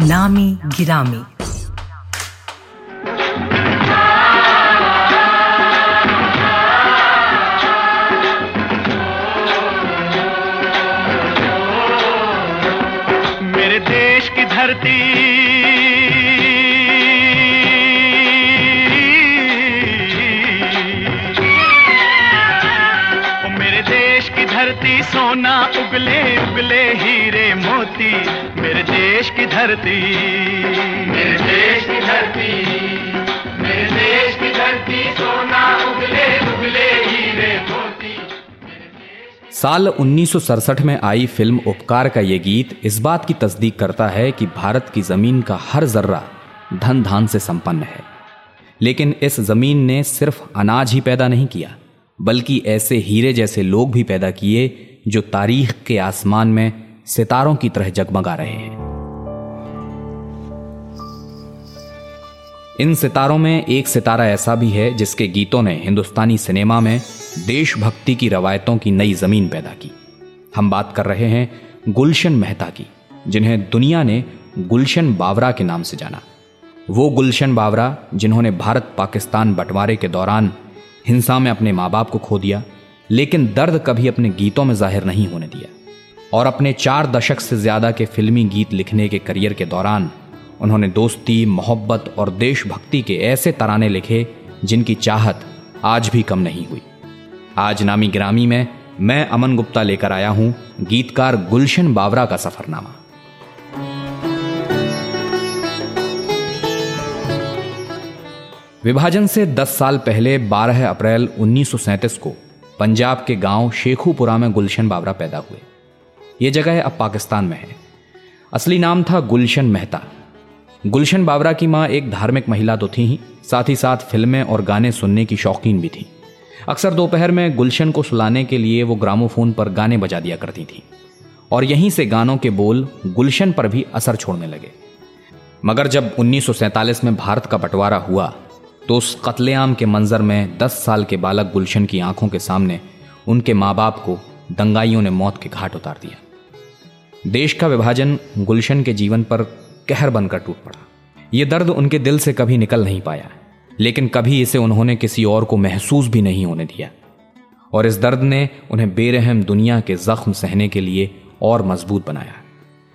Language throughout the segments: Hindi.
नामी गिरामी। मेरे देश की धरती। मेरे देश की धरती, सोना उगले उगले हीरे मोती। मेरे देश की धरती। मेरे देश की धरती मेरे देश की धरती सोना उगले उगले हीरे मोती साल 1967 में आई फ़िल्म उपकार का ये गीत इस बात की तस्दीक करता है कि भारत की ज़मीन का हर जर्रा धन धान से संपन्न है। लेकिन इस ज़मीन ने सिर्फ़ अनाज ही पैदा नहीं किया बल्कि ऐसे हीरे जैसे लोग भी पैदा किए जो तारीख के आसमान में सितारों की तरह जगमगा रहे हैं। इन सितारों में एक सितारा ऐसा भी है जिसके गीतों ने हिंदुस्तानी सिनेमा में देशभक्ति की रवायतों की नई ज़मीन पैदा की। हम बात कर रहे हैं गुलशन मेहता की, जिन्हें दुनिया ने गुलशन बावरा के नाम से जाना। वो गुलशन बावरा, जिन्होंने भारत पाकिस्तान बंटवारे के दौरान हिंसा में अपने माँ बाप को खो दिया, लेकिन दर्द कभी अपने गीतों में ज़ाहिर नहीं होने दिया। और अपने चार दशक से ज़्यादा के फिल्मी गीत लिखने के करियर के दौरान उन्होंने दोस्ती, मोहब्बत और देशभक्ति के ऐसे तराने लिखे जिनकी चाहत आज भी कम नहीं हुई। आज नामी ग्रामी में मैं अमन गुप्ता लेकर आया हूँ गीतकार गुलशन बावरा का सफरनामा। विभाजन से 10 साल पहले 12 अप्रैल 1937 को पंजाब के गाँव शेखुपुरा में गुलशन बावरा पैदा हुए। ये जगह अब पाकिस्तान में है। असली नाम था गुलशन मेहता। गुलशन बावरा की माँ एक धार्मिक महिला तो थी ही, साथ ही साथ फ़िल्में और गाने सुनने की शौकीन भी थी। अक्सर दोपहर में गुलशन को सुलाने के लिए वो ग्रामोफोन पर गाने बजा दिया करती थी। और यहीं से गानों के बोल गुलशन पर भी असर छोड़ने लगे। मगर जब 1947 में भारत का बंटवारा हुआ तो उस कत्लेआम के मंजर में 10 साल के बालक गुलशन की आँखों के सामने उनके माँ बाप को दंगाइयों ने मौत के घाट उतार दिया। देश का विभाजन गुलशन के जीवन पर कहर बनकर टूट पड़ा। ये दर्द उनके दिल से कभी निकल नहीं पाया, लेकिन कभी इसे उन्होंने किसी और को महसूस भी नहीं होने दिया। और इस दर्द ने उन्हें बेरहम दुनिया के जख्म सहने के लिए और मज़बूत बनाया।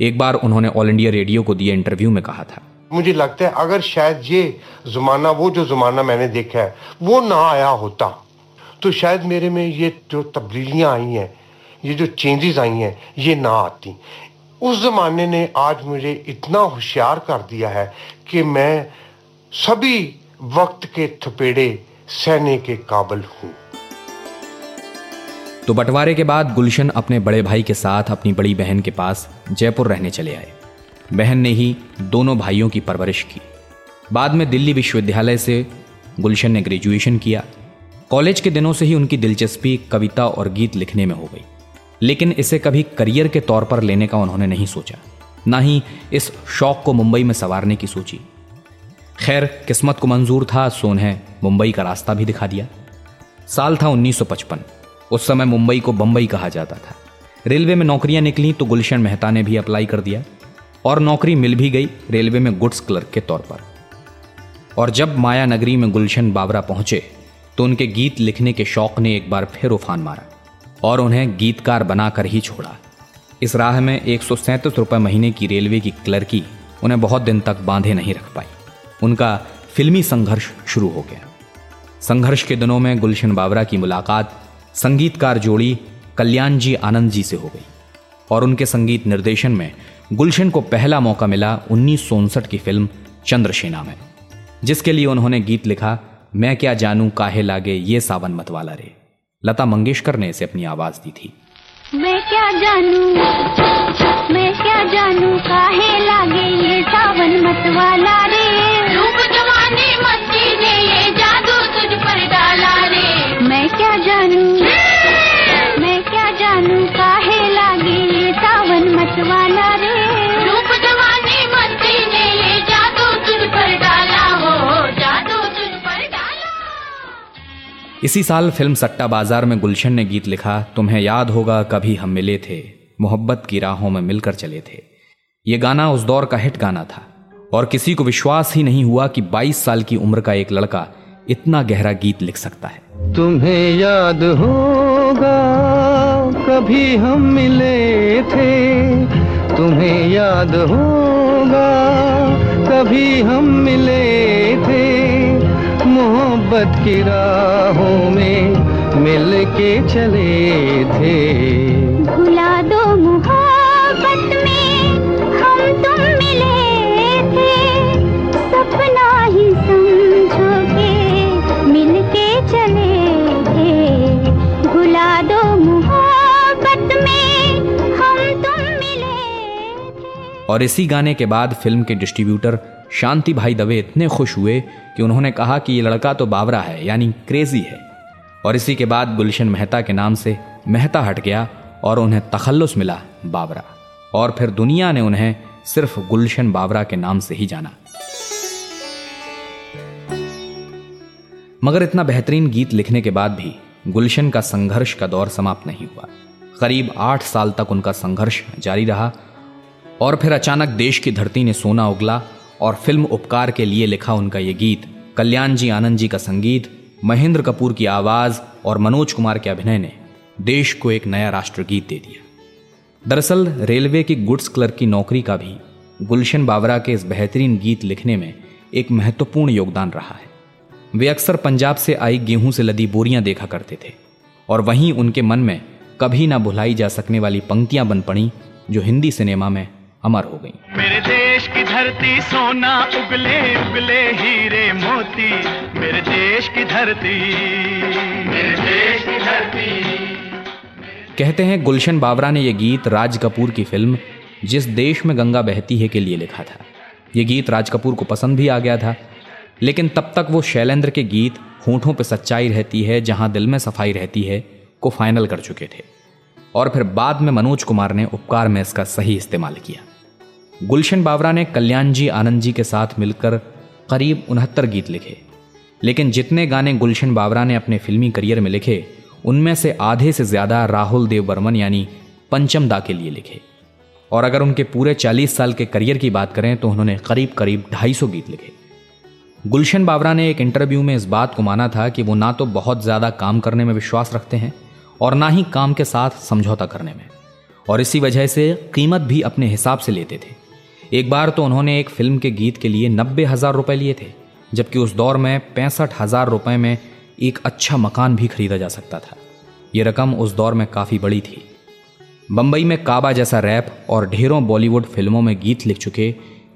एक बार उन्होंने ऑल इंडिया रेडियो को दिए इंटरव्यू में कहा था। मुझे लगता है अगर शायद ये जमाना, वो जो जमाना मैंने देखा है, वो ना आया होता तो शायद मेरे में ये जो तब्दीलियाँ आई हैं ये जो चेंजेस आई हैं, ये ना आती। उस जमाने ने आज मुझे इतना होशियार कर दिया है कि मैं सभी वक्त के थपेड़े सहने के काबिल हूँ। तो बंटवारे के बाद गुलशन अपने बड़े भाई के साथ अपनी बड़ी बहन के पास जयपुर रहने चले आए। बहन ने ही दोनों भाइयों की परवरिश की। बाद में दिल्ली विश्वविद्यालय से गुलशन ने ग्रेजुएशन किया। कॉलेज के दिनों से ही उनकी दिलचस्पी कविता और गीत लिखने में हो गई। लेकिन इसे कभी करियर के तौर पर लेने का उन्होंने नहीं सोचा। ना ही इस शौक को मुंबई में संवारने की सोची। खैर, किस्मत को मंजूर था, सो उन्हें मुंबई का रास्ता भी दिखा दिया। साल था 1955 उस समय मुंबई को बंबई कहा जाता था। रेलवे में नौकरियाँ निकली तो गुलशन मेहता ने भी अप्लाई कर दिया और नौकरी मिल भी गई रेलवे में गुड्स क्लर्क के तौर पर। और जब माया नगरी में गुलशन बावरा पहुँचे तो उनके गीत लिखने के शौक ने एक बार फिर उफान मारा। और उन्हें गीतकार बनाकर ही छोड़ा। इस राह में एक रुपए महीने की रेलवे की क्लर्की उन्हें बहुत दिन तक बांधे नहीं रख पाई। उनका फिल्मी संघर्ष शुरू हो गया। संघर्ष के दिनों में गुलशन बावरा की मुलाकात संगीतकार जोड़ी कल्याण जी आनंद जी से हो गई और उनके संगीत निर्देशन में गुलशन को पहला मौका मिला उन्नीस की फ़िल्म चंद्रसेना में, जिसके लिए उन्होंने गीत लिखा, मैं क्या जानू काहे लागे ये सावन मतवाला रे? लता मंगेशकर ने इसे अपनी आवाज़ दी थी। मैं क्या जानू? मैं क्या जानू? काहे लागे ये सावन मतवाला रे? रूप जवानी मत इसी साल फ़िल्म सट्टा बाज़ार में गुलशन ने गीत लिखा, तुम्हें याद होगा, कभी हम मिले थे। मोहब्बत की राहों में मिलकर चले थे। ये गाना उस दौर का हिट गाना था। और किसी को विश्वास ही नहीं हुआ कि 22 साल की उम्र का एक लड़का इतना गहरा गीत लिख सकता है। तुम्हें याद होगा, कभी हम मिले थे। तुम्हें याद होगा, कभी हम मिले थे। मोहब्बत की राहों में मिल के चले थे। भुला दो मोहब्बत में हम तुम मिले थे। सपना ही समझोगे मिल के चले थे। भुला दो मोहब्बत में हम तुम मिले थे। और इसी गाने के बाद फ़िल्म के डिस्ट्रीब्यूटर शांति भाई दवे इतने खुश हुए कि उन्होंने कहा कि ये लड़का तो बावरा है, यानी क्रेजी है। और इसी के बाद गुलशन मेहता के नाम से मेहता हट गया और उन्हें तखल्लुस मिला बावरा। और फिर दुनिया ने उन्हें सिर्फ़ गुलशन बावरा के नाम से ही जाना। मगर इतना बेहतरीन गीत लिखने के बाद भी गुलशन का संघर्ष का दौर समाप्त नहीं हुआ। करीब आठ साल तक उनका संघर्ष जारी रहा और फिर अचानक देश की धरती ने सोना उगला और फ़िल्म उपकार के लिए लिखा उनका ये गीत, कल्याण जी आनंद जी का संगीत, महेंद्र कपूर की आवाज़ और मनोज कुमार के अभिनय ने देश को एक नया राष्ट्रगीत दे दिया। दरअसल, रेलवे की गुड्स क्लर्क की नौकरी का भी गुलशन बावरा के इस बेहतरीन गीत लिखने में एक महत्वपूर्ण योगदान रहा है। वे अक्सर पंजाब से आई गेहूँ से लदी बोरियाँ देखा करते थे और वहीं उनके मन में कभी ना भुलाई जा सकने वाली पंक्तियाँ बन पड़ी, जो हिंदी सिनेमा में अमर हो गई। मेरे देश धरती सोना उगले उगले हीरे मोती। मेरे देश की धरती। मेरे देश की धरती। कहते हैं गुलशन बावरा ने यह गीत राज कपूर की फ़िल्म, जिस देश में गंगा बहती है के लिए लिखा था। यह गीत राज कपूर को पसंद भी आ गया था, लेकिन तब तक वो शैलेंद्र के गीत होठों पे सच्चाई रहती है, जहाँ दिल में सफ़ाई रहती है, को फाइनल कर चुके थे। और फिर बाद में मनोज कुमार ने उपकार में इसका सही इस्तेमाल किया। गुलशन बावरा ने कल्याण जी आनंद जी के साथ मिलकर करीब उनहत्तर गीत लिखे। लेकिन जितने गाने गुलशन बावरा ने अपने फिल्मी करियर में लिखे, उनमें से आधे से ज़्यादा राहुल देव बर्मन यानी पंचम दा के लिए लिखे। और अगर उनके पूरे 40 साल के करियर की बात करें तो उन्होंने करीब करीब 250 गीत लिखे। गुलशन बावरा ने एक इंटरव्यू में इस बात को माना था कि वो ना तो बहुत ज़्यादा काम करने में विश्वास रखते हैं और ना ही काम के साथ समझौता करने में। और इसी वजह से कीमत भी अपने हिसाब से लेते थे। एक बार तो उन्होंने एक फ़िल्म के गीत के लिए नब्बे हज़ार रुपए लिए थे, जबकि उस दौर में पैंसठ हज़ार रुपए में एक अच्छा मकान भी खरीदा जा सकता था। ये रकम उस दौर में काफ़ी बड़ी थी। बम्बई में काबा जैसा रैप और ढेरों बॉलीवुड फ़िल्मों में गीत लिख चुके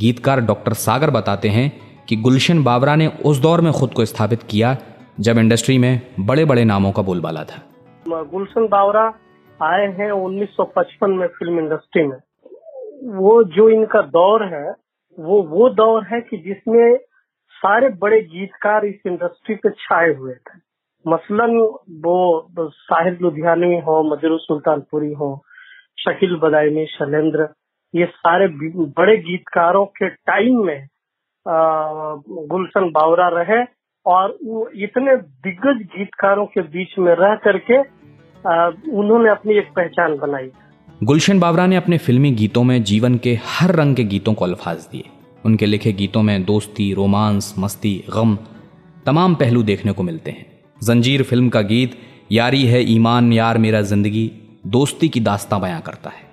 गीतकार डॉक्टर सागर बताते हैं कि गुलशन बाबरा ने उस दौर में खुद को स्थापित किया, जब इंडस्ट्री में बड़े बड़े नामों का बोलबाला था। गुलशन बाबरा आए हैं 1955 में फ़िल्म इंडस्ट्री में। वो जो इनका दौर है, वो वो दौर है कि जिसमें सारे बड़े गीतकार इस इंडस्ट्री पे छाए हुए थे। मसलन वो साहिर लुधियानवी हो, मजरू सुल्तानपुरी हो, शकील बदायनी शैलेंद्र, ये सारे बड़े गीतकारों के टाइम में गुलशन बावरा रहे और इतने दिग्गज गीतकारों के बीच में रह करके उन्होंने अपनी एक पहचान बनाई। गुलशन बावरा ने अपने फिल्मी गीतों में जीवन के हर रंग के गीतों को अल्फाज दिए। उनके लिखे गीतों में दोस्ती, रोमांस, मस्ती, गम, तमाम पहलू देखने को मिलते हैं। जंजीर फ़िल्म का गीत, यारी है ईमान, यार मेरा ज़िंदगी दोस्ती की दास्तां बयां करता है।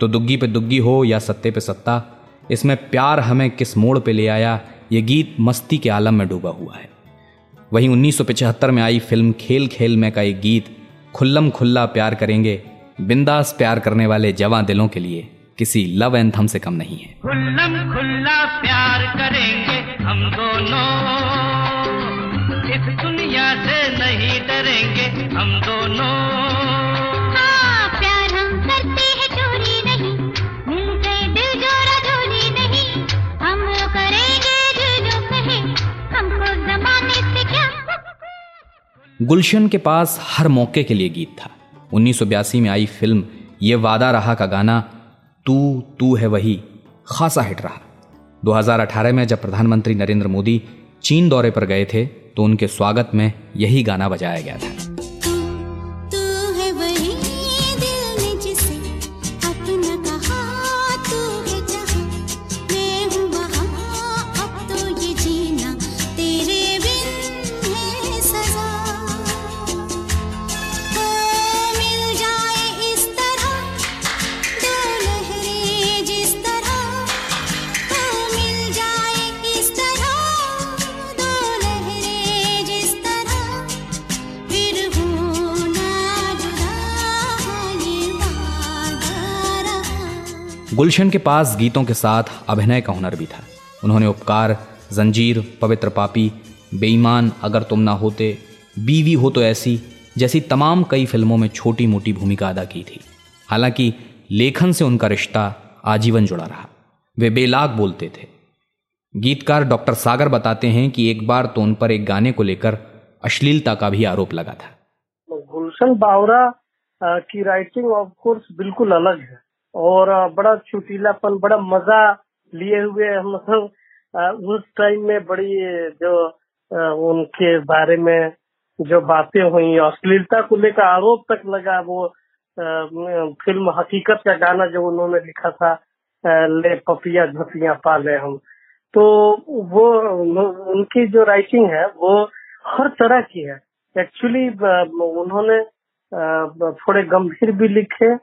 तो दुग्गी पे दुग्गी हो या सत्ते पे सत्ता, इसमें प्यार हमें किस मोड़ पे ले आया, ये गीत मस्ती के आलम में डूबा हुआ है। वहीं 1975 में आई फ़िल्म खेल खेल में का एक गीत, खुल्लम खुल्ला प्यार करेंगे बिंदास प्यार करने वाले जवां दिलों के लिए किसी लव एंथम से कम नहीं है। खुल्लम खुल्ला प्यार करेंगे हम दोनों। इस दुनिया से नहीं डरेंगे हम दोनों। हाँ, प्यार हम करते हैं चोरी नहीं। मिल दिल जोरा जोरी नहीं। हम करेंगे जो जो कहे हमको जमाने से क्या? गुलशन के पास हर मौके के लिए गीत था। 1982 में आई फ़िल्म ये वादा रहा का गाना, तू तू है वही खासा हिट रहा। 2018 में जब प्रधानमंत्री नरेंद्र मोदी चीन दौरे पर गए थे तो उनके स्वागत में यही गाना बजाया गया था। गुलशन के पास गीतों के साथ अभिनय का हुनर भी था। उन्होंने उपकार, जंजीर, पवित्र पापी, बेईमान, अगर तुम ना होते, बीवी हो तो ऐसी, जैसी तमाम कई फ़िल्मों में छोटी मोटी भूमिका अदा की थी। हालाँकि लेखन से उनका रिश्ता आजीवन जुड़ा रहा। वे बेलाग बोलते थे। गीतकार डॉक्टर सागर बताते हैं कि एक बार तो उन पर एक गाने को लेकर अश्लीलता का भी आरोप लगा था। गुलशन बावरा की राइटिंग ऑफ़ कोर्स बिल्कुल अलग है। और बड़ा चुटीलापन, बड़ा मज़ा लिए हुए हम उस टाइम में बड़ी, जो उनके बारे में जो बातें हुई, अश्लीलता को लेकर आरोप तक लगा वो फ़िल्म हकीकत का गाना जो उन्होंने लिखा था ले पपिया झपिया पाले हम। तो वो उनकी जो राइटिंग है, वो हर तरह की है। एक्चुअली उन्होंने थोड़े गंभीर भी लिखे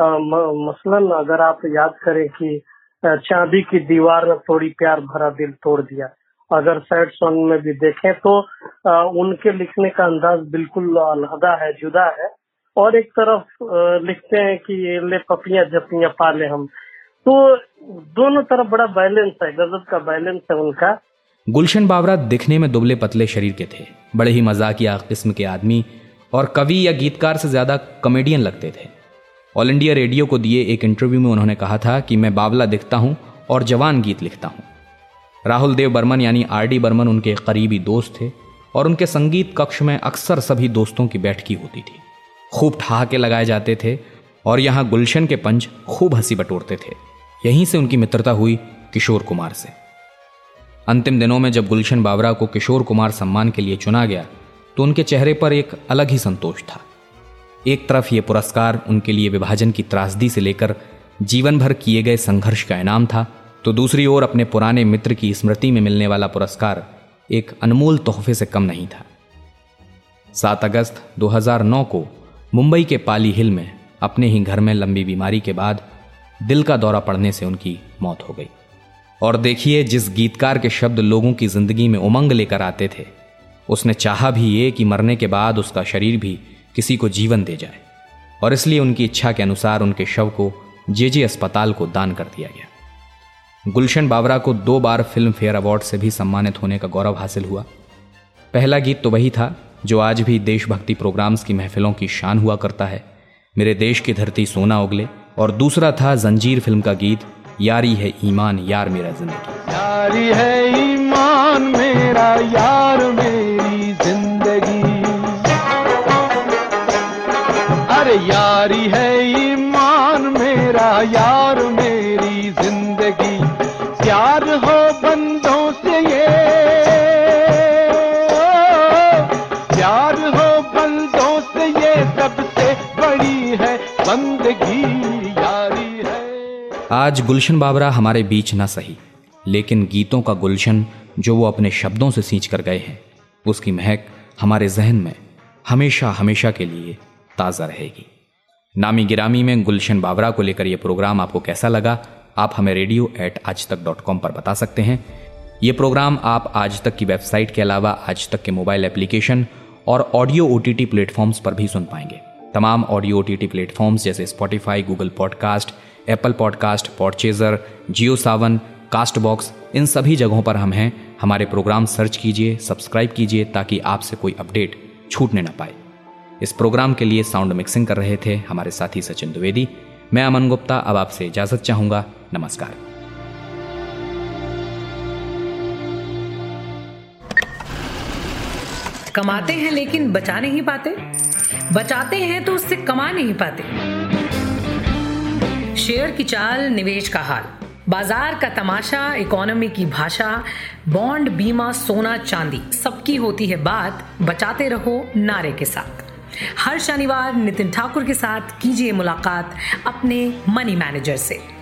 मसलन अगर आप याद करें कि चांदी की दीवार ने थोड़ी प्यार भरा दिल तोड़ दिया। अगर सैड सॉन्ग में भी देखें तो अ, उनके लिखने का अंदाज बिल्कुल अलहदा है जुदा है। और एक तरफ़ अ, लिखते हैं कि ले पपियाँ जपियाँ पाले हम। तो दोनों तरफ़ बड़ा बैलेंस है गजब का बैलेंस है उनका। गुलशन बावरा दिखने में दुबले पतले शरीर के थे। बड़े ही मजाकिया किस्म के आदमी और कवि या गीतकार से ज़्यादा कॉमेडियन लगते थे। ऑल इंडिया रेडियो को दिए एक इंटरव्यू में उन्होंने कहा था कि मैं बावला दिखता हूँ और जवान गीत लिखता हूँ। राहुल देव बर्मन यानी आर डी बर्मन उनके करीबी दोस्त थे और उनके संगीत कक्ष में अक्सर सभी दोस्तों की बैठकी होती थी। खूब ठहाके लगाए जाते थे और यहाँ गुलशन के पंच खूब हँसी बटोरते थे। यहीं से उनकी मित्रता हुई किशोर कुमार से। अंतिम दिनों में जब गुलशन बावरा को किशोर कुमार सम्मान के लिए चुना गया तो उनके चेहरे पर एक अलग ही संतोष था। एक तरफ़ ये पुरस्कार उनके लिए विभाजन की त्रासदी से लेकर जीवन भर किए गए संघर्ष का इनाम था तो दूसरी ओर अपने पुराने मित्र की स्मृति में मिलने वाला पुरस्कार एक अनमोल तोहफे से कम नहीं था। 7 अगस्त 2009 को मुंबई के पाली हिल में अपने ही घर में लंबी बीमारी के बाद दिल का दौरा पड़ने से उनकी मौत हो गई। और देखिए, जिस गीतकार के शब्द लोगों की ज़िंदगी में उमंग लेकर आते थे, उसने चाहा भी ये कि मरने के बाद उसका शरीर भी किसी को जीवन दे जाए और इसलिए उनकी इच्छा के अनुसार उनके शव को जेजे अस्पताल को दान कर दिया गया। गुलशन बावरा को दो बार फ़िल्म फेयर अवार्ड से भी सम्मानित होने का गौरव हासिल हुआ। पहला गीत तो वही था जो आज भी देशभक्ति प्रोग्राम्स की महफिलों की शान हुआ करता है। मेरे देश की धरती सोना उगले और दूसरा था जंजीर फ़िल्म का गीत, यारी है ईमान, यार मेरा ज़िंदगी। यारी है ईमान, मेरा यार मेरी अरे यारी है ईमान मेरा, यार मेरी ज़िंदगी। प्यार हो बंदों से ये। प्यार हो बंदों से ये सबसे बड़ी है बंदगी, यारी है। आज गुलशन बाबरा हमारे बीच ना सही, लेकिन गीतों का गुलशन जो वो अपने शब्दों से सींच कर गए हैं, उसकी महक हमारे जहन में हमेशा हमेशा के लिए ताज़ा रहेगी। नामी गिरामी में गुलशन बाबरा को लेकर यह प्रोग्राम आपको कैसा लगा, आप हमें रेडियो एट आज तक डॉट कॉम पर बता सकते हैं। ये प्रोग्राम आप आज तक की वेबसाइट के अलावा आज तक के मोबाइल एप्लीकेशन और audio O T T platforms पर भी सुन पाएँगे। तमाम ऑडियो ओ टी प्लेटफॉर्म्स जैसे Spotify Google podcast Apple podcast Podchaser JioSaavn Castbox इन सभी जगहों पर हम हैं। हमारे प्रोग्राम सर्च कीजिए, सब्सक्राइब कीजिए ताकि आपसे कोई अपडेट छूटने ना पाए। इस प्रोग्राम के लिए साउंड मिक्सिंग कर रहे थे हमारे साथी सचिन द्विवेदी। मैं अमन गुप्ता, अब आपसे इजाज़त चाहूँगा। नमस्कार। कमाते हैं लेकिन बचा नहीं पाते। बचाते हैं तो उससे कमा नहीं पाते। शेयर की चाल, निवेश का हाल। बाज़ार का तमाशा, इकोनॉमी की भाषा, बॉन्ड, बीमा, सोना, चांदी, सबकी होती है बात। बचाते रहो नारे के साथ। हर शनिवार नितिन ठाकुर के साथ कीजिए मुलाकात अपने मनी मैनेजर से।